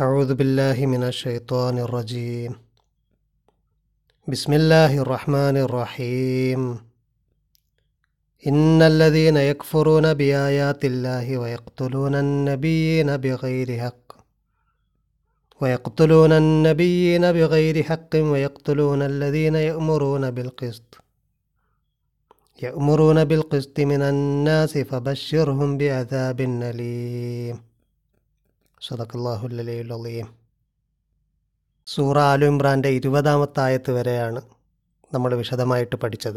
أعوذ بالله من الشيطان الرجيم. بسم الله الرحمن الرحيم. إن الذين يكفرون بآيات الله ويقتلون النبيين بغير حق ويقتلون النبيين بغير حق ويقتلون الذين يأمرون بالقسط. يأمرون بالقسط من الناس فبشرهم بعذاب أليم. സദക്കല്ലാഹുല്ലീം സൂറ ആലു ഇമ്രാന്റെ ഇരുപതാമത്തായത്ത് വരെയാണ് നമ്മൾ വിശദമായിട്ട് പഠിച്ചത്.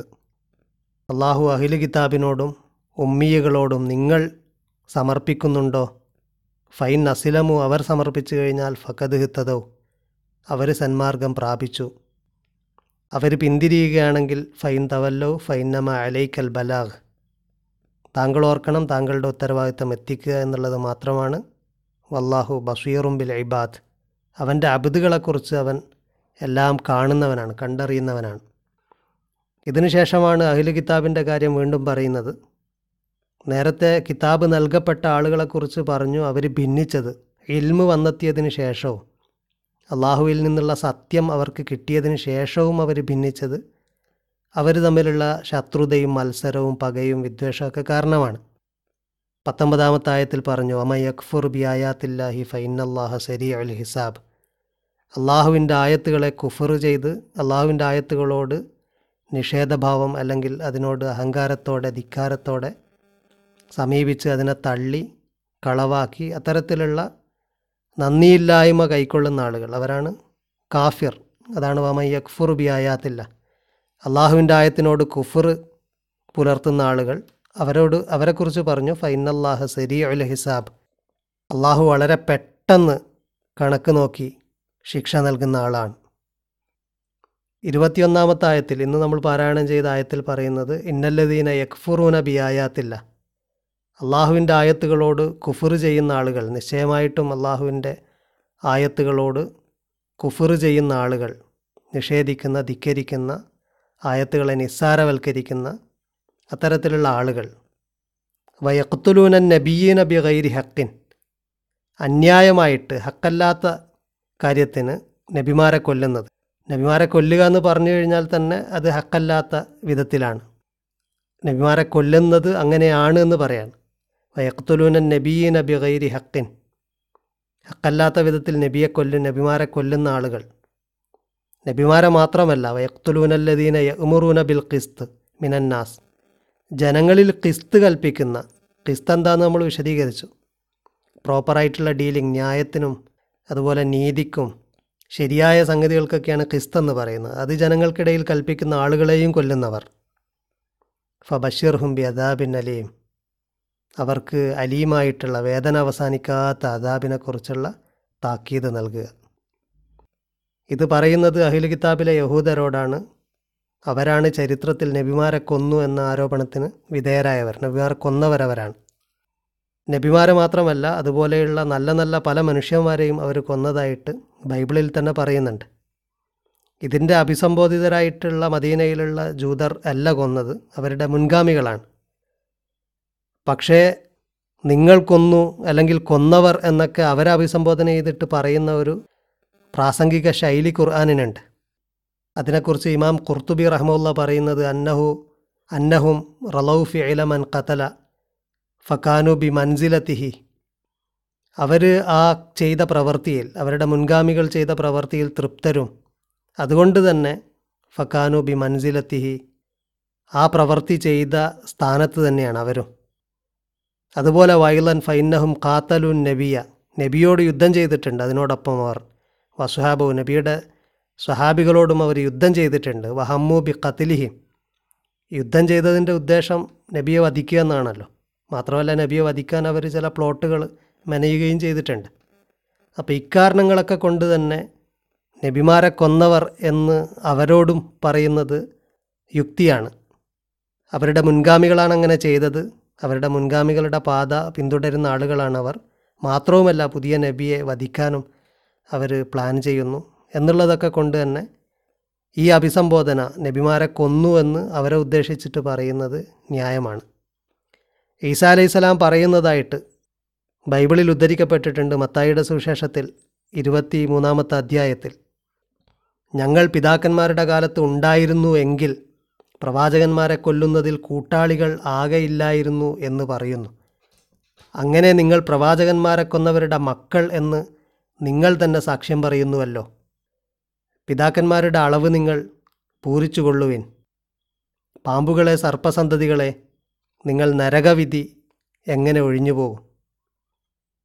അള്ളാഹു അഹിൽ കിതാബിനോടും ഉമ്മിയകളോടും നിങ്ങൾ സമർപ്പിക്കുന്നുണ്ടോ? ഫൈൻ അസിലമു അവർ സമർപ്പിച്ചു കഴിഞ്ഞാൽ ഫക്കത് ഹിത്തതോ അവർ സന്മാർഗം പ്രാപിച്ചു. അവർ പിന്തിരിയുകയാണെങ്കിൽ ഫൈൻ തവല്ലോ ഫൈനമ അലൈക്കൽ ബലാഗ്. താങ്കൾ ഓർക്കണം താങ്കളുടെ ഉത്തരവാദിത്തം എത്തിക്കുക എന്നുള്ളത് മാത്രമാണ് വല്ലാഹു ബഷീറും ബിൽ ഇബാദ്. അവന്റെ അബിദുകളെക്കുറിച്ച് അവൻ എല്ലാം കാണുന്നവനാണ് കണ്ടറിയുന്നവനാണ്. ഇതിനുശേഷമാണ് അഖില കിതാബിന്റെ കാര്യം വീണ്ടും പറയുന്നത്. നേരത്തെ കിതാബ് നൽകപ്പെട്ട ആളുകളെക്കുറിച്ച് പറഞ്ഞു അവർ ഭിന്നിച്ചത് ഇൽമ് വന്നെത്തിയതിന് ശേഷവും അള്ളാഹുവിൽ നിന്നുള്ള സത്യം അവർക്ക് കിട്ടിയതിന് ശേഷവും അവർ ഭിന്നിച്ചത്. അവർ തമ്മിലുള്ള ശത്രുതയും മത്സരവും പകയും വിദ്വേഷമൊക്കെ കാരണമാണ്. പത്തൊമ്പതാമത്തെ ആയത്തിൽ പറഞ്ഞു അമയക്ഫുർ ബി ആയാത്തില്ലാഹി ഫൈനല്ലാഹ സരി അൽ ഹിസാബ്. അള്ളാഹുവിന്റെ ആയത്തുകളെ കുഫർ ചെയ്ത് അള്ളാഹുവിന്റെ ആയത്തുകളോട് നിഷേധഭാവം അല്ലെങ്കിൽ അതിനോട് അഹങ്കാരത്തോടെ ധിക്കാരത്തോടെ സമീപിച്ച് അതിനെ തള്ളി കളവാക്കി അത്തരത്തിലുള്ള നന്ദിയില്ലായ്മ കൈക്കൊള്ളുന്ന ആളുകൾ. അവരാണ് കാഫിർ. അതാണ് വമ യക്ഫുർ ബി ആയാത്തില്ല അള്ളാഹുവിന്റെ ആയത്തിനോട് കുഫർ പുലർത്തുന്ന ആളുകൾ. അവരോട് അവരെക്കുറിച്ച് പറഞ്ഞു ഫൈനല്ലാഹ് സരി അൽ ഹിസാബ്. അള്ളാഹു വളരെ പെട്ടെന്ന് കണക്ക് നോക്കി ശിക്ഷ നൽകുന്ന ആളാണ്. ഇരുപത്തിയൊന്നാമത്തെ ആയത്തിൽ ഇന്ന് നമ്മൾ പാരായണം ചെയ്ത ആയത്തിൽ പറയുന്നത് ഇന്നല്ലദീന യക്ഫുറൂന ബിയായാത്തില്ല അള്ളാഹുവിന്റെ ആയത്തുകളോട് കുഫർ ചെയ്യുന്ന ആളുകൾ നിശ്ചയമായിട്ടും അള്ളാഹുവിന്റെ ആയത്തുകളോട് കുഫർ ചെയ്യുന്ന ആളുകൾ നിഷേധിക്കുന്ന ധിക്കരിക്കുന്ന ആയത്തുകളെ നിസ്സാരവൽക്കരിക്കുന്ന അത്തരത്തിലുള്ള ആളുകൾ. വയക്കുത്തുലൂനൻ നബീന ബി ഗൈരി ഹക്കിൻ അന്യായമായിട്ട് ഹക്കല്ലാത്ത കാര്യത്തിന് നബിമാരെ കൊല്ലുന്നത്. നബിമാരെ കൊല്ലുക എന്ന് പറഞ്ഞു കഴിഞ്ഞാൽ തന്നെ അത് ഹക്കല്ലാത്ത വിധത്തിലാണ്. നബിമാരെ കൊല്ലുന്നത് അങ്ങനെയാണ് എന്ന് പറയാണ് വയക്കുത്തുലൂനൻ നബീന ബി ഗൈരി ഹക്കിൻ ഹക്കല്ലാത്ത വിധത്തിൽ നബിയെ കൊല്ലും നബിമാരെ കൊല്ലുന്ന ആളുകൾ. നബിമാരെ മാത്രമല്ല വയക്തുലൂനല്ലദീന യമുറൂന ബിൽ ഖിസ്ത് മിനന്നാസ് ജനങ്ങളിൽ കിസ്ത് കൽപ്പിക്കുന്ന കിസ്ത് എന്താണെന്ന് നമ്മൾ വിശദീകരിച്ചു. പ്രോപ്പറായിട്ടുള്ള ഡീലിംഗ് ന്യായത്തിനും അതുപോലെ നീതിക്കും ശരിയായ സംഗതികൾക്കൊക്കെയാണ് ക്രിസ്ത് എന്ന് പറയുന്നത്. അത് ജനങ്ങൾക്കിടയിൽ കൽപ്പിക്കുന്ന ആളുകളെയും കൊല്ലുന്നവർ. ഫബഷീർ ഹുംബി അദാബിൻ അലീം. അവർക്ക് അലീമായിട്ടുള്ള വേദന അവസാനിക്കാത്ത അദാബിനെക്കുറിച്ചുള്ള താക്കീത് നൽകുക. ഇത് പറയുന്നത് അഹിൽ കിതാബിലെ യഹൂദരോടാണ്. അവരാണ് ചരിത്രത്തിൽ നബിമാരെ കൊന്നു എന്ന ആരോപണത്തിന് വിധേയരായവർ. നബിമാരെ കൊന്നവരവരാണ്. നബിമാരെ മാത്രമല്ല അതുപോലെയുള്ള നല്ല നല്ല പല മനുഷ്യന്മാരെയും അവർ കൊന്നതായിട്ട് ബൈബിളിൽ തന്നെ പറയുന്നുണ്ട്. ഇതിന്റെ അഭിസംബോധിതരായിട്ടുള്ള മദീനയിലുള്ള ജൂതർ അല്ല കൊന്നത് അവരുടെ മുൻഗാമികളാണ്. പക്ഷേ നിങ്ങൾ കൊന്നു അല്ലെങ്കിൽ കൊന്നവർ എന്നൊക്കെ അവരെ അഭിസംബോധന ചെയ്തിട്ട് പറയുന്ന ഒരു പ്രാസംഗിക ശൈലി ഖുർആാനിനുണ്ട്. അതിനെക്കുറിച്ച് ഇമാം ഖുർത്തുബി റഹ്മുല്ല പറയുന്നത് അന്നഹു അന്നഹും റലൌഫി ഇലമൻ ഖതല ഫക്കാനു ബി മൻസിലത്തിഹി അവർ ആ ചെയ്ത പ്രവൃത്തിയിൽ അവരുടെ മുൻഗാമികൾ ചെയ്ത പ്രവൃത്തിയിൽ തൃപ്തരും. അതുകൊണ്ട് തന്നെ ഫക്കാനു ബി മൻസിലത്തിഹി ആ പ്രവൃത്തി ചെയ്ത സ്ഥാനത്ത് തന്നെയാണ് അവരും. അതുപോലെ വൈലൻ ഫൈനഹും ഖാത്തലുൻ നബിയ നബിയോട് യുദ്ധം ചെയ്തിട്ടുണ്ട്. അതിനോടൊപ്പം അവർ വസുഹാബു നബിയുടെ സ്വഹാബികളോടും അവർ യുദ്ധം ചെയ്തിട്ടുണ്ട്. വഹമ്മു ബി ഖത്തിലിഹിം യുദ്ധം ചെയ്തതിന്റെ ഉദ്ദേശം നബിയെ വധിക്കുക എന്നാണല്ലോ. മാത്രമല്ല നബിയെ വധിക്കാൻ അവർ ചില പ്ലോട്ടുകൾ മെനയുകയും ചെയ്തിട്ടുണ്ട്. അപ്പോൾ ഇക്കാരണങ്ങളൊക്കെ കൊണ്ട് തന്നെ നബിമാരെ കൊന്നവർ എന്ന് അവരോടും പറയുന്നത് യുക്തിയാണ്. അവരുടെ മുൻഗാമികളാണ് അങ്ങനെ ചെയ്തത്. അവരുടെ മുൻഗാമികളുടെ പാത പിന്തുടരുന്ന ആളുകളാണ് അവർ. മാത്രവുമല്ല പുതിയ നബിയെ വധിക്കാനും അവർ പ്ലാൻ ചെയ്യുന്നു. എന്നുള്ളതൊക്കെ കൊണ്ട് തന്നെ ഈ അഭിസംബോധന നബിമാരെ കൊന്നു എന്ന് അവരെ ഉദ്ദേശിച്ചിട്ട് പറയുന്നത് ന്യായമാണ്. ഈസാ അലൈഹിസ്സലാം പറയുന്നതായിട്ട് ബൈബിളിൽ ഉദ്ധരിക്കപ്പെട്ടിട്ടുണ്ട് മത്തായിയുടെ സുവിശേഷത്തിൽ ഇരുപത്തി മൂന്നാമത്തെ അധ്യായത്തിൽ. ഞങ്ങൾ പിതാക്കന്മാരുടെ കാലത്ത് ഉണ്ടായിരുന്നു എങ്കിൽ പ്രവാചകന്മാരെ കൊല്ലുന്നതിൽ കൂട്ടാളികൾ ആകെയില്ലായിരുന്നു എന്ന് പറയുന്നു. അങ്ങനെ നിങ്ങൾ പ്രവാചകന്മാരെ കൊന്നവരുടെ മക്കൾ എന്ന് നിങ്ങൾ തന്നെ സാക്ഷ്യം പറയുന്നുവല്ലോ. പിതാക്കന്മാരുടെ അളവ് നിങ്ങൾ പൂരിച്ചുകൊള്ളുവിൻ. പാമ്പുകളെ സർപ്പസന്തതികളെ നിങ്ങൾ നരകവിധി എങ്ങനെ ഒഴിഞ്ഞുപോകും?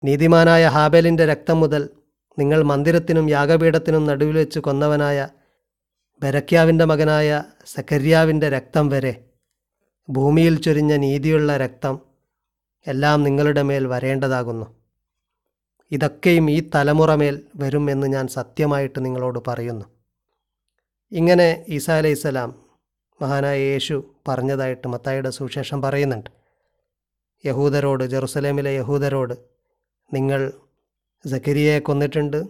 നീതിമാനായ ഹാബേലിന്റെ രക്തം മുതൽ നിങ്ങൾ മന്ദിരത്തിനും യാഗപീഠത്തിനും നടുവിൽ വെച്ച് കൊന്നവനായ ബരക്യാവിന്റെ മകനായ സക്കരിയാവിന്റെ രക്തം വരെ. ഭൂമിയിൽ ചൊരിഞ്ഞ നീതിയുള്ള രക്തം എല്ലാം നിങ്ങളുടെ മേൽ വരേണ്ടതാകുന്നു. ഇതൊക്കെയും ഈ തലമുറ മേൽ വരുമെന്ന് ഞാൻ സത്യമായിട്ട് നിങ്ങളോട് പറയുന്നു. ഇങ്ങനെ ഈസാ അലൈസലാം മഹാനായ യേശു പറഞ്ഞതായിട്ട് മത്തായിയുടെ സുവിശേഷം പറയുന്നുണ്ട്. യഹൂദരോട് ജെറുസലേമിലെ യഹൂദരോട് നിങ്ങൾ സക്കരിയയെ കൊന്നിട്ടുണ്ട്.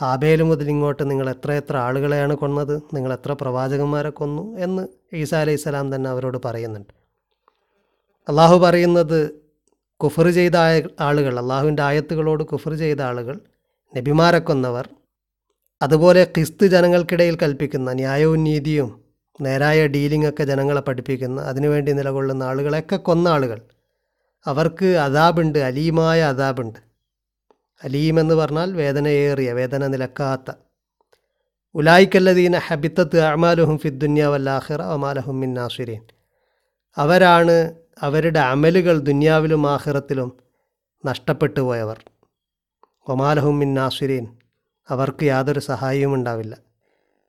ഹാബേൽ മുതൽ ഇങ്ങോട്ട് നിങ്ങൾ എത്ര എത്ര ആളുകളെയാണ് കൊന്നത് നിങ്ങൾ എത്ര പ്രവാചകന്മാരെ കൊന്നു എന്ന് ഈസാ അലൈഹി സ്വലാം തന്നെ അവരോട് പറയുന്നുണ്ട്. അള്ളാഹു പറയുന്നത് കുഫർ ചെയ്ത ആളുകൾ അള്ളാഹുവിന്റെ ആയത്തുകളോട് കുഫർ ചെയ്ത ആളുകൾ നബിമാരെ കൊന്നവർ അതുപോലെ ക്രിസ്തു ജനങ്ങൾക്കിടയിൽ കൽപ്പിക്കുന്ന ന്യായവും നീതിയും നേരായ ഡീലിംഗ് ഒക്കെ ജനങ്ങളെ പഠിപ്പിക്കുന്ന അതിനുവേണ്ടി നിലകൊള്ളുന്ന ആളുകളെയൊക്കെ കൊന്ന ആളുകൾ. അവർക്ക് അതാബുണ്ട് അലീമായ അതാബുണ്ട് അലീം എന്ന് പറഞ്ഞാൽ വേദനയേറിയ വേദന നിലക്കാത്ത. ഉലായിക്കല്ലദീന ഹബിത്തത്ത് അമാലുഹും ഫിദ്ദുന്യ വല്ലാഹിറ അമാലഹും മിന്നാസുരീൻ അവരാണ് അവരുടെ അമലുകൾ ദുന്യാവിലും ആഹിറത്തിലും നഷ്ടപ്പെട്ടു പോയവർ. ഒമാലഹും നാസുരീൻ. അവർക്ക് യാതൊരു സഹായവും ഉണ്ടാവില്ല.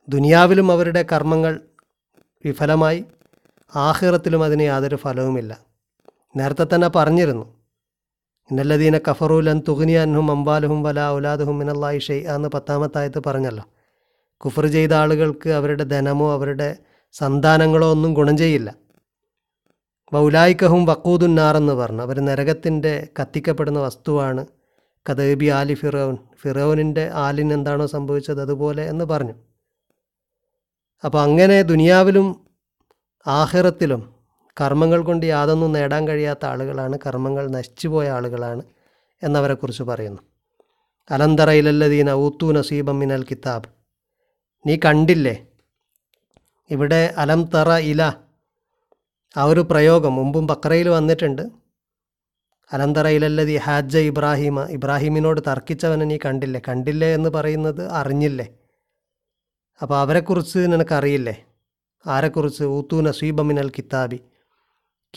ദുനിയാവിലും അവരുടെ കർമ്മങ്ങൾ വിഫലമായി ആഹിറത്തിലും അതിന് യാതൊരു ഫലവുമില്ല. നേരത്തെ തന്നെ പറഞ്ഞിരുന്നു ഇന്നല്ലദീന കഫറൂലൻ തുഗ്നിയൻഹും അമ്പാലുഹും വല ഔലാദുഹും മിനല്ലായി ഷെയ് എന്ന് പത്താമത്തായത്ത് പറഞ്ഞല്ലോ. കുഫർ ചെയ്ത ആളുകൾക്ക് അവരുടെ ധനമോ അവരുടെ സന്താനങ്ങളോ ഒന്നും ഗുണം ചെയ്യില്ല. വൗലായിക്കഹും വക്കൂദുന്നാറെന്ന് പറഞ്ഞു. അവർ നരകത്തിന്റെ കത്തിക്കപ്പെടുന്ന വസ്തുവാണ്. കദേബി ആലി ഫിറോൻ. ഫിറോനിന്റെ ആലിന് എന്താണോ സംഭവിച്ചത് അതുപോലെ എന്ന് പറഞ്ഞു. അപ്പോൾ അങ്ങനെ ദുനിയാവിലും ആഹിറത്തിലും കർമ്മങ്ങൾ കൊണ്ട് യാതൊന്നും നേടാൻ കഴിയാത്ത ആളുകളാണ്. കർമ്മങ്ങൾ നശിച്ചുപോയ ആളുകളാണ് എന്നവരെക്കുറിച്ച് പറയുന്നു. അലന്തറയിലല്ലതീന ഊത്തു നസീബം മിനൽ കിതാബ്. നീ കണ്ടില്ലേ? ഇവിടെ അലം തറ ഇല ആ ഒരു പ്രയോഗം മുമ്പും ബക്രയിൽ വന്നിട്ടുണ്ട്. അലന്തറ ഇലല്ലതി ഹാജ ഇബ്രാഹിമ. ഇബ്രാഹിമിനോട് തർക്കിച്ചവനെ നീ കണ്ടില്ലേ? കണ്ടില്ലേ എന്ന് പറയുന്നത് അറിഞ്ഞില്ലേ? അപ്പോൾ അവരെക്കുറിച്ച് നിനക്കറിയില്ലേ? ആരെക്കുറിച്ച്? ഊത്തു നസീബമിനൽ കിതാബി.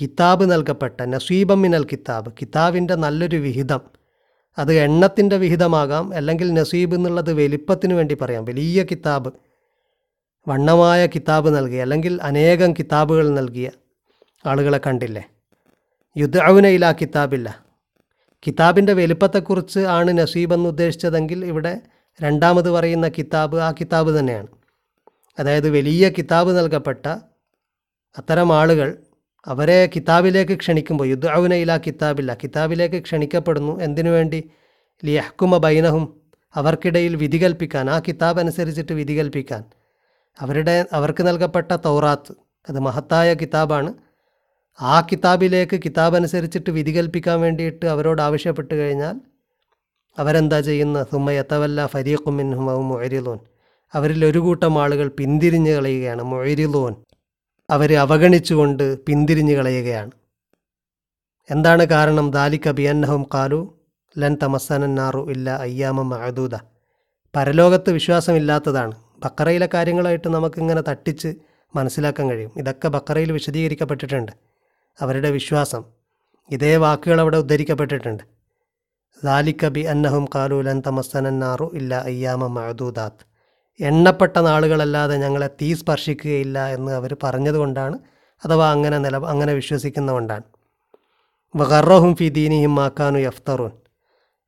കിതാബ് നൽകപ്പെട്ട നസീബമിനൽ കിതാബ്. കിതാബിന്റെ നല്ലൊരു വിഹിതം. അത് എണ്ണത്തിന്റെ വിഹിതമാകാം. അല്ലെങ്കിൽ നസീബ് എന്നുള്ളത് വലിപ്പത്തിന് വേണ്ടി പറയാം. വലിയ കിതാബ്. വണ്ണമായ കിതാബ് നൽകി. അല്ലെങ്കിൽ അനേകം കിതാബുകൾ നൽകിയ. ആളുകളെ കണ്ടില്ലേ? യുദ്ധൗന ഇല കിതാബില്ല. കിതാബിന്റെ വലിപ്പത്തെക്കുറിച്ച് ആണ് നസീബെന്ന് ഉദ്ദേശിച്ചതെങ്കിൽ ഇവിടെ രണ്ടാമത് പറയുന്ന കിതാബ് ആ കിതാബ് തന്നെയാണ്. അതായത് വലിയ കിതാബ് നൽകപ്പെട്ട അത്തരം ആളുകൾ അവരെ കിതാബിലേക്ക് ക്ഷണിക്കുമ്പോൾ യുദ്ധൗന ഇല കിതാബില്ല കിതാബിലേക്ക് ക്ഷണിക്കപ്പെടുന്നു എന്തിനു വേണ്ടി? ലിയഹ്കുമ ബൈനഹും അവർക്കിടയിൽ വിധി കൽപ്പിക്കാൻ ആ കിതാബ് അനുസരിച്ചിട്ട് വിധി കൽപ്പിക്കാൻ. അവരുടെ അവർക്ക് നൽകപ്പെട്ട തൗറാത്ത് അത് മഹത്തായ കിതാബാണ്. ആ കിതാബിലേക്ക് കിതാബ് അനുസരിച്ചിട്ട് വിധി കൽപ്പിക്കാൻ വേണ്ടിയിട്ട് അവരോട് ആവശ്യപ്പെട്ട് കഴിഞ്ഞാൽ അവരെന്താ ചെയ്യുന്ന? സുമ്മയത്തവല്ല ഫരീഖും മിൻഹുമാവും മൊഴിലോൻ അവരിൽ ഒരു കൂട്ടം ആളുകൾ പിന്തിരിഞ്ഞു കളയുകയാണ്. മൊഴിലോൻ അവരെ അവഗണിച്ചുകൊണ്ട് പിന്തിരിഞ്ഞു കളയുകയാണ്. എന്താണ് കാരണം? ദാലിക്ക ബിയന്നഹും കാലു ലൻ തമസനന്നാറു ഇല്ല അയ്യാമ മഹദൂദ പരലോകത്ത് വിശ്വാസമില്ലാത്തതാണ്. ബക്കറയിലെ കാര്യങ്ങളായിട്ട് നമുക്കിങ്ങനെ തട്ടിച്ച് മനസ്സിലാക്കാൻ കഴിയും. ഇതൊക്കെ ബക്കറയിൽ വിശദീകരിക്കപ്പെട്ടിട്ടുണ്ട്. അവരുടെ വിശ്വാസം. ഇതേ വാക്കുകൾ അവിടെ ഉദ്ധരിക്കപ്പെട്ടിട്ടുണ്ട്. ദാലിക്ക ബി അന്നഹും കാലു ലൻ തമസ്സനന്നാറു ഇല്ല അയ്യാമ മഹദൂദാത്ത് എണ്ണപ്പെട്ട നാളുകളല്ലാതെ ഞങ്ങളെ തീ സ്പർശിക്കുകയില്ല എന്ന് അവർ പറഞ്ഞതുകൊണ്ടാണ് അഥവാ അങ്ങനെ നില അങ്ങനെ വിശ്വസിക്കുന്നതുകൊണ്ടാണ് വഗറഹും ഫി ദീനിഹിം മാക്കാനു യഫ്തറൂൻ.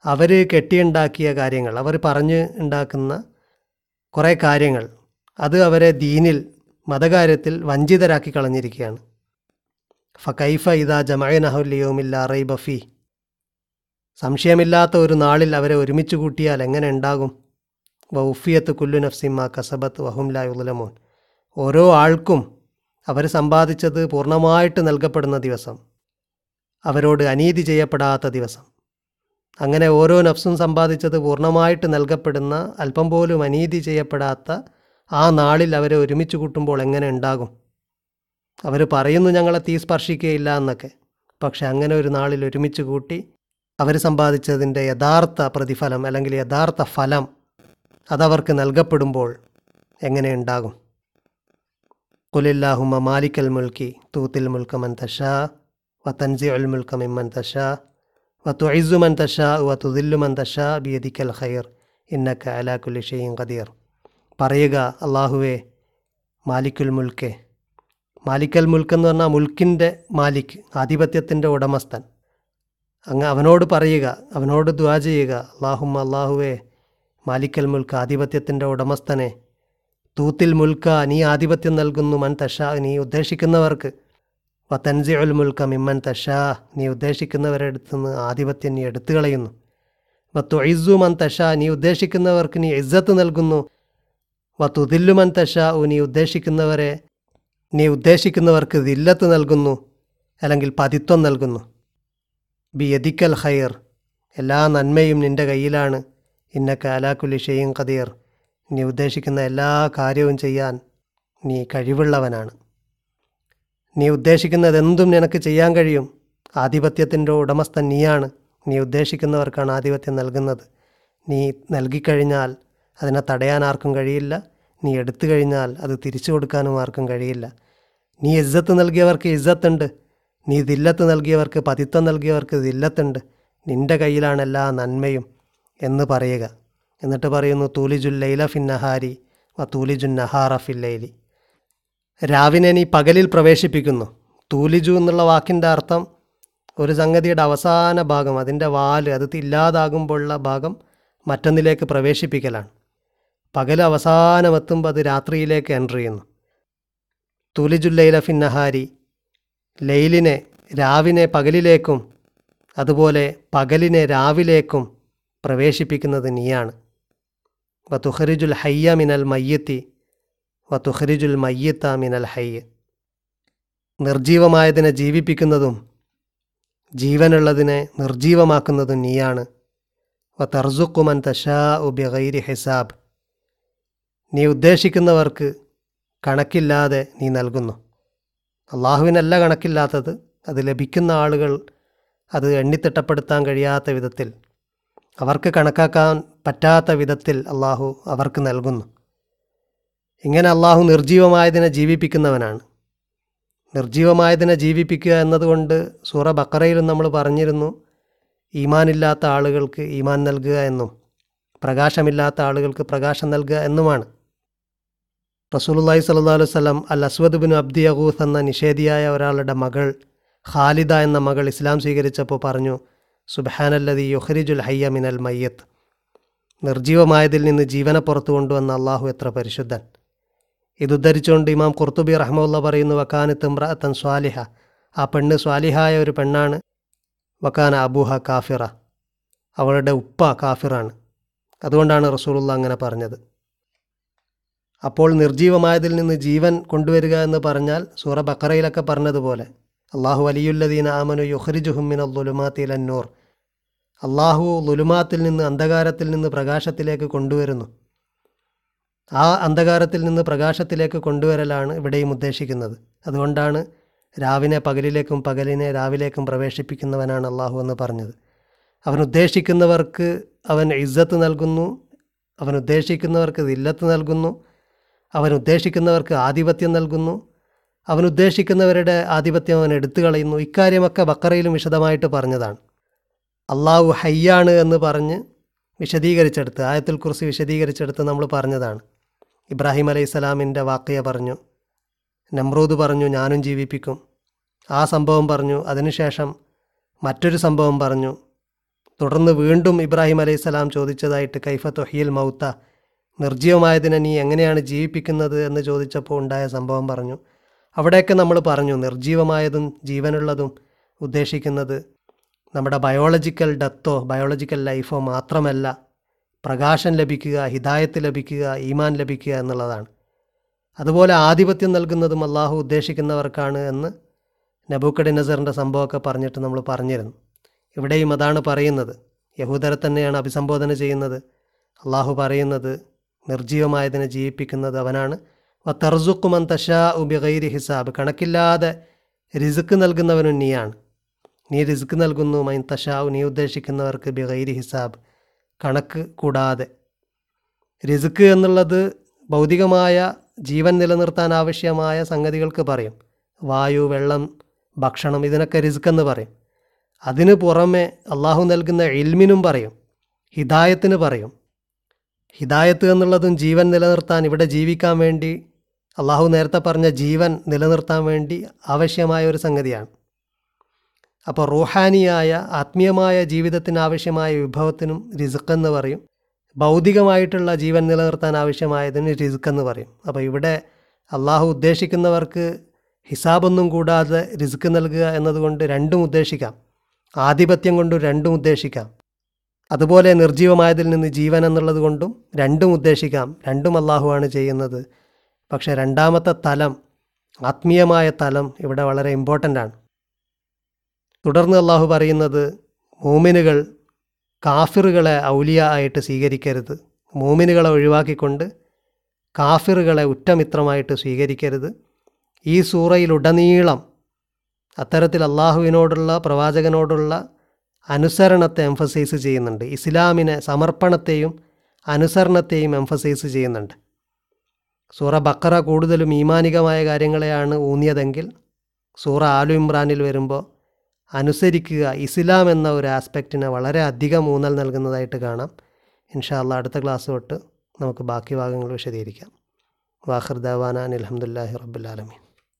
അവർ കെട്ടിയുണ്ടാക്കിയ കാര്യങ്ങൾ അവർ പറഞ്ഞ് ഉണ്ടാക്കുന്ന കുറേ കാര്യങ്ങൾ അത് അവരെ ദീനിൽ മതകാര്യത്തിൽ വഞ്ചിതരാക്കി കളഞ്ഞിരിക്കുകയാണ്. ഫക്കൈഫ ഇതാ ജമഅനഹുല്ലിയോമില്ല റൈബ ബഫി സംശയമില്ലാത്ത ഒരു നാളിൽ അവരെ ഒരുമിച്ച് കൂട്ടിയാൽ എങ്ങനെ ഉണ്ടാകും? വൗഫിയത്ത് കുല്ലു നഫ്സിമ്മ കസബത്ത് വഹുംല ഉലമോൻ ഓരോ ആൾക്കും അവർ സമ്പാദിച്ചത് പൂർണമായിട്ട് നൽകപ്പെടുന്ന ദിവസം. അവരോട് അനീതി ചെയ്യപ്പെടാത്ത ദിവസം. അങ്ങനെ ഓരോ നഫ്സും സമ്പാദിച്ചത് പൂർണമായിട്ട് നൽകപ്പെടുന്ന അല്പം പോലും അനീതി ചെയ്യപ്പെടാത്ത ആ നാളിൽ അവരെ ഒരുമിച്ച് കൂട്ടുമ്പോൾ എങ്ങനെ ഉണ്ടാകും? അവർ പറയുന്നു ഞങ്ങളെ തീ സ്പർശിക്കുകയില്ല എന്നൊക്കെ. പക്ഷെ അങ്ങനെ ഒരു നാളിൽ ഒരുമിച്ച് കൂട്ടി അവർ സമ്പാദിച്ചതിന്റെ യഥാർത്ഥ പ്രതിഫലം അല്ലെങ്കിൽ യഥാർത്ഥ ഫലം അതവർക്ക് നൽകപ്പെടുമ്പോൾ എങ്ങനെ ഉണ്ടാകും? കുലില്ലാഹുമ മാലിക്കൽ മുൽക്കി തൂത്തിൽ മുൽക്കമൻ തഷാ വ തൻസി അൽ മുൽക്കം ഇമ്മൻ തഷാ വ തുഇസു മൻ തഷാ തുതില്ലുമൻ തഷാ ബിയദിക്കൽ ഖൈർ ഇന്നക്ക അലാ കുലിഷയും ഖദീർ. പറയുക അള്ളാഹുവേ മാലിക്കുൽ മുൽക്കെ മാലിക്കൽ മുൽക്ക് എന്ന് പറഞ്ഞാൽ മുൽക്കിന്റെ മാലിക് ആധിപത്യത്തിന്റെ ഉടമസ്ഥൻ. അങ്ങ് അവനോട് പറയുക അവനോട് ദ്വാ ചെയ്യുക അള്ളാഹും അള്ളാഹുവേ മാലിക്കൽ മുൽക്ക് ആധിപത്യത്തിന്റെ ഉടമസ്ഥനെ തൂത്തിൽ മുൽക്ക നീ ആധിപത്യം നൽകുന്നു മൻ തഷാ നീ ഉദ്ദേശിക്കുന്നവർക്ക്. വ തൻസി ഉൽ മുൽക്ക മിമ്മൻ തഷാ നീ ഉദ്ദേശിക്കുന്നവരുടെ അടുത്ത് നിന്ന് ആധിപത്യം നീ എടുത്തു കളയുന്നു വ തൊയ്സു മൻ തഷാ നീ ഉദ്ദേശിക്കുന്നവർക്ക് നീ ഇസ്സത്ത് നൽകുന്നു. വ തുതില്ലു മൻ തഷാ നീ ഉദ്ദേശിക്കുന്നവരെ നീ ഉദ്ദേശിക്കുന്നവർക്ക് ദില്ലത്ത് നൽകുന്നു അല്ലെങ്കിൽ പതിത്വം നൽകുന്നു. ബി യദിക്കൽ ഖൈർ. എല്ലാ നന്മയും നിന്റെ കയ്യിലാണ്. ഇന്ന അലാക്കുലി ഷെയ്യും നീ ഉദ്ദേശിക്കുന്ന എല്ലാ കാര്യവും ചെയ്യാൻ നീ കഴിവുള്ളവനാണ്. നീ ഉദ്ദേശിക്കുന്നതെന്തും നിനക്ക് ചെയ്യാൻ കഴിയും. ആധിപത്യത്തിന്റെ ഉടമസ്ഥൻ നീയാണ്. നീ ഉദ്ദേശിക്കുന്നവർക്കാണ് ആധിപത്യം നൽകുന്നത്. നീ നൽകിക്കഴിഞ്ഞാൽ അതിനെ തടയാൻ ആർക്കും കഴിയില്ല. നീ എടുത്തു കഴിഞ്ഞാൽ അത് തിരിച്ചു കൊടുക്കാനും ആർക്കും കഴിയില്ല. നീ ഇജ്ജത്ത് നൽകിയവർക്ക് ഇജ്ജത്തുണ്ട് നീ ദില്ലത്ത് നൽകിയവർക്ക് പതിത്വം നൽകിയവർക്ക് ദില്ലത്തുണ്ട്. നിന്റെ കയ്യിലാണ് എല്ലാ നന്മയും എന്ന് പറയുക. എന്നിട്ട് പറയുന്നു തൂലിജുൽ ലൈല ഫിൻ നഹാരി വ തൂലിജുൻ നഹാറ ഫിൽ ലൈലി. രാവിനെ നീ പകലിൽ പ്രവേശിപ്പിക്കുന്നു. തൂലിജു എന്നുള്ള വാക്കിന്റെ അർത്ഥം ഒരു സംഗതിയുടെ അവസാന ഭാഗം അതിന്റെ വാൽ അത് ഇല്ലാതാകുമ്പോഴുള്ള ഭാഗം മറ്റൊന്നിലേക്ക് പ്രവേശിപ്പിക്കലാണ്. പകൽ അവസാനമെത്തുമ്പോൾ അത് രാത്രിയിലേക്ക് എന്റർ ചെയ്യുന്നു. തുലിജുല്ലൈല ഫിന്നഹാരി നഹാരി ലൈലിനെ രാവിനെ പകലിലേക്കും അതുപോലെ പകലിനെ രാവിലേക്കും പ്രവേശിപ്പിക്കുന്നത് നീയാണ്. വ തുഹറിജുൽ ഹയ്യ മിനൽ മയ്യത്തി വ തുഹറിജുൽ മയ്യത്ത മിനൽ ഹയ്യ. നിർജീവമായതിനെ ജീവിപ്പിക്കുന്നതും ജീവനുള്ളതിനെ നിർജീവമാക്കുന്നതും നീയാണ്. വ തർസുക്കുമൻ തഷാ ഉബിഗൈരി ഹിസാബ്. നീ ഉദ്ദേശിക്കുന്നവർക്ക് കണക്കില്ലാതെ നീ നൽകുന്നു. അള്ളാഹുവിനല്ല കണക്കില്ലാത്തത്. അത് ലഭിക്കുന്ന ആളുകൾ അത് എണ്ണിത്തിട്ടപ്പെടുത്താൻ കഴിയാത്ത വിധത്തിൽ അവർക്ക് കണക്കാക്കാൻ പറ്റാത്ത വിധത്തിൽ അള്ളാഹു അവർക്ക് നൽകുന്നു. ഇങ്ങനെ അള്ളാഹു നിർജീവമായതിനെ ജീവിപ്പിക്കുന്നവനാണ്. നിർജീവമായതിനെ ജീവിപ്പിക്കുക എന്നതുകൊണ്ട് സൂറ ബക്കറയിലും നമ്മൾ പറഞ്ഞിരുന്നു ഈമാനില്ലാത്ത ആളുകൾക്ക് ഈമാൻ നൽകുക എന്നും പ്രകാശമില്ലാത്ത ആളുകൾക്ക് പ്രകാശം നൽകുക എന്നുമാണ്. സ്വല്ലല്ലാഹു അലൈഹി വസല്ലം അൽ അസ്വദ് ബിൻ അബ്ദി യഗൂസ് എന്ന നിഷേധിയായ ഒരാളുടെ മകൾ ഖാലിദ എന്ന മകൾ ഇസ്ലാം സ്വീകരിച്ചപ്പോൾ പറഞ്ഞു സുബാനല്ലതി യുഹരിജുൽ ഹയ്യ മിനൽ മയ്യത്ത്. നിർജീവമായതിൽ നിന്ന് ജീവനെ പുറത്തു കൊണ്ടുവന്ന അള്ളാഹു എത്ര പരിശുദ്ധൻ. ഇതുദ്ധരിച്ചുകൊണ്ട് ഇമാം ഖുർത്തുബി റഹ്മുള്ള പറയുന്നു വക്കാനത്ത് ഇമ്രഅത്തൻ സ്വാലിഹ. ആ പെണ്ണ് സ്വാലിഹായ ഒരു പെണ്ണാണ്. വക്കാന അബൂഹ കാഫിറ. അവളുടെ ഉപ്പ കാഫിറാണ്. അതുകൊണ്ടാണ് റസൂലുള്ള അങ്ങനെ പറഞ്ഞത്. അപ്പോൾ നിർജീവമായതിൽ നിന്ന് ജീവൻ കൊണ്ടുവരിക എന്ന് പറഞ്ഞാൽ സൂറ ബക്കറയിലൊക്കെ പറഞ്ഞതുപോലെ അള്ളാഹു അലിയുല്ലദീന ആമനു യുഹ്രിജുഹുമിൻ ലുലുമാത്തിൽ അന്നൂർ അള്ളാഹു ലുലുമാത്തിൽ നിന്ന് അന്ധകാരത്തിൽ നിന്ന് പ്രകാശത്തിലേക്ക് കൊണ്ടുവരുന്നു. ആ അന്ധകാരത്തിൽ നിന്ന് പ്രകാശത്തിലേക്ക് കൊണ്ടുവരലാണ് ഇവിടെയും ഉദ്ദേശിക്കുന്നത്. അതുകൊണ്ടാണ് രാവിനെ പകലിലേക്കും പകലിനെ രാവിലേക്കും പ്രവേശിപ്പിക്കുന്നവനാണ് അള്ളാഹു എന്ന് പറഞ്ഞത്. അവൻ ഉദ്ദേശിക്കുന്നവർക്ക് അവൻ ഇജ്ജത്ത് നൽകുന്നു അവൻ ഉദ്ദേശിക്കുന്നവർക്ക് ദില്ലത്ത് നൽകുന്നു അവൻ ഉദ്ദേശിക്കുന്നവർക്ക് ആധിപത്യം നൽകുന്നു. അവൻ ഉദ്ദേശിക്കുന്നവരുടെ ആധിപത്യം അവൻ എടുത്തു കളയുന്നു. ഇക്കാര്യമൊക്കെ ബക്കറയിലും വിശദമായിട്ട് പറഞ്ഞതാണ്. അള്ളാഹു ഹയ്യാണ് എന്ന് പറഞ്ഞ് വിശദീകരിച്ചെടുത്ത് ആയത്തിൽ കുറിച്ച് വിശദീകരിച്ചെടുത്ത് നമ്മൾ പറഞ്ഞതാണ്. ഇബ്രാഹിം അലൈഹി സ്വലാമിന്റെ വാക്കയ പറഞ്ഞു നമ്രൂദ് പറഞ്ഞു ഞാനും ജീവിപ്പിക്കും. ആ സംഭവം പറഞ്ഞു. അതിനുശേഷം മറ്റൊരു സംഭവം പറഞ്ഞു. തുടർന്ന് വീണ്ടും ഇബ്രാഹിം അലൈഹി സ്വലാം ചോദിച്ചതായിട്ട് കൈഫ തൊഹിയൽ മൗത്ത നിർജീവമായതിനെ നീ എങ്ങനെയാണ് ജീവിപ്പിക്കുന്നത് എന്ന് ചോദിച്ചപ്പോൾ ഉണ്ടായ സംഭവം പറഞ്ഞു. അവിടെയൊക്കെ നമ്മൾ പറഞ്ഞു നിർജീവമായതും ജീവനുള്ളതും ഉദ്ദേശിക്കുന്നത് നമ്മുടെ ബയോളജിക്കൽ ഡെത്തോ ബയോളജിക്കൽ ലൈഫോ മാത്രമല്ല പ്രകാശം ലഭിക്കുക ഹിദായത്ത് ലഭിക്കുക ഈമാൻ ലഭിക്കുക എന്നുള്ളതാണ്. അതുപോലെ ആധിപത്യം നൽകുന്നതും അള്ളാഹു ഉദ്ദേശിക്കുന്നവർക്കാണ് എന്ന് നബൂക്കടി നസറിന്റെ സംഭവമൊക്കെ പറഞ്ഞിട്ട് നമ്മൾ പറഞ്ഞിരുന്നു. ഇവിടെയും അതാണ് പറയുന്നത്. യഹൂദരെ തന്നെയാണ് അഭിസംബോധന ചെയ്യുന്നത്. അള്ളാഹു പറയുന്നത് നിർജീവമായതിനെ ജീവിപ്പിക്കുന്നത് അവനാണ്. വ തർസുക്കുമൻ തഷാ ഉബിഗൈരി ഹിസാബ്. കണക്കില്ലാതെ റിസുക്ക് നൽകുന്നവനും നീയാണ്. നീ റിസ്ക് നൽകുന്നു മൈൻ തഷാവ് നീ ഉദ്ദേശിക്കുന്നവർക്ക് ബിഗൈരി ഹിസാബ്. കണക്ക് കൂടാതെ. റിസ്ക് എന്നുള്ളത് ഭൗതികമായ ജീവൻ നിലനിർത്താൻ ആവശ്യമായ സംഗതികൾക്ക് പറയും. വായു വെള്ളം ഭക്ഷണം ഇതിനൊക്കെ റിസ്ക് എന്ന് പറയും. അതിന് പുറമെ അള്ളാഹു നൽകുന്ന ഇൽമിനും പറയും. ഹിദായത്തിന് പറയും. ഹിദായത്ത് എന്നുള്ളതും ജീവൻ നിലനിർത്താൻ ഇവിടെ ജീവിക്കാൻ വേണ്ടി അള്ളാഹു നേരത്തെ പറഞ്ഞ ജീവൻ നിലനിർത്താൻ വേണ്ടി ആവശ്യമായ ഒരു സംഗതിയാണ്. അപ്പോൾ റൂഹാനിയായ ആത്മീയമായ ജീവിതത്തിന് ആവശ്യമായ വിഭവത്തിനും റിസ്ക് എന്ന് പറയും. ഭൗതികമായിട്ടുള്ള ജീവൻ നിലനിർത്താൻ ആവശ്യമായതിന് റിസ്ക് എന്ന് പറയും. അപ്പോൾ ഇവിടെ അള്ളാഹു ഉദ്ദേശിക്കുന്നവർക്ക് ഹിസാബൊന്നും കൂടാതെ റിസ്ക് നൽകുക എന്നതുകൊണ്ട് രണ്ടും ഉദ്ദേശിക്കാം. ആധിപത്യം കൊണ്ട് രണ്ടും ഉദ്ദേശിക്കാം. അതുപോലെ നിർജീവമായതിൽ നിന്ന് ജീവൻ എന്നുള്ളത് കൊണ്ടും രണ്ടും ഉദ്ദേശിക്കാം. രണ്ടും അള്ളാഹുവാണ് ചെയ്യുന്നത്. പക്ഷേ രണ്ടാമത്തെ തലം ആത്മീയമായ തലം ഇവിടെ വളരെ ഇമ്പോർട്ടന്റ് ആണ്. തുടർന്ന് അള്ളാഹു പറയുന്നത് മൂമിനുകൾ കാഫിറുകളെ ഔലിയ ആയിട്ട് സ്വീകരിക്കരുത്. മൂമിനുകളെ ഒഴിവാക്കിക്കൊണ്ട് കാഫിറുകളെ ഉറ്റമിത്രമായിട്ട് സ്വീകരിക്കരുത്. ഈ സൂറയിലുടനീളം അത്തരത്തിൽ അള്ളാഹുവിനോടുള്ള പ്രവാചകനോടുള്ള അനുസരണത്തെ എംഫസൈസ് ചെയ്യുന്നുണ്ട്. ഇസ്ലാമിനെ സമർപ്പണത്തെയും അനുസരണത്തെയും എംഫസൈസ് ചെയ്യുന്നുണ്ട്. സൂറ ബക്കറ കൂടുതലും ഈമാനികമായ കാര്യങ്ങളെയാണ് ഊന്നിയതെങ്കിൽ സൂറ ആലു ഇമ്രാനിൽ വരുമ്പോൾ അനുസരിക്കുക ഇസ്ലാം എന്ന ഒരു ആസ്പെക്റ്റിനെ വളരെ അധികം ഊന്നൽ നൽകുന്നതായിട്ട് കാണാം. ഇൻഷാ അള്ളാഹ് അടുത്ത ക്ലാസ് തൊട്ട് നമുക്ക് ബാക്കി ഭാഗങ്ങൾ വിശദീകരിക്കാം. വാഹിർ ദവാന അലഹമുല്ലാഹി റബ്ബുലാലമീൻ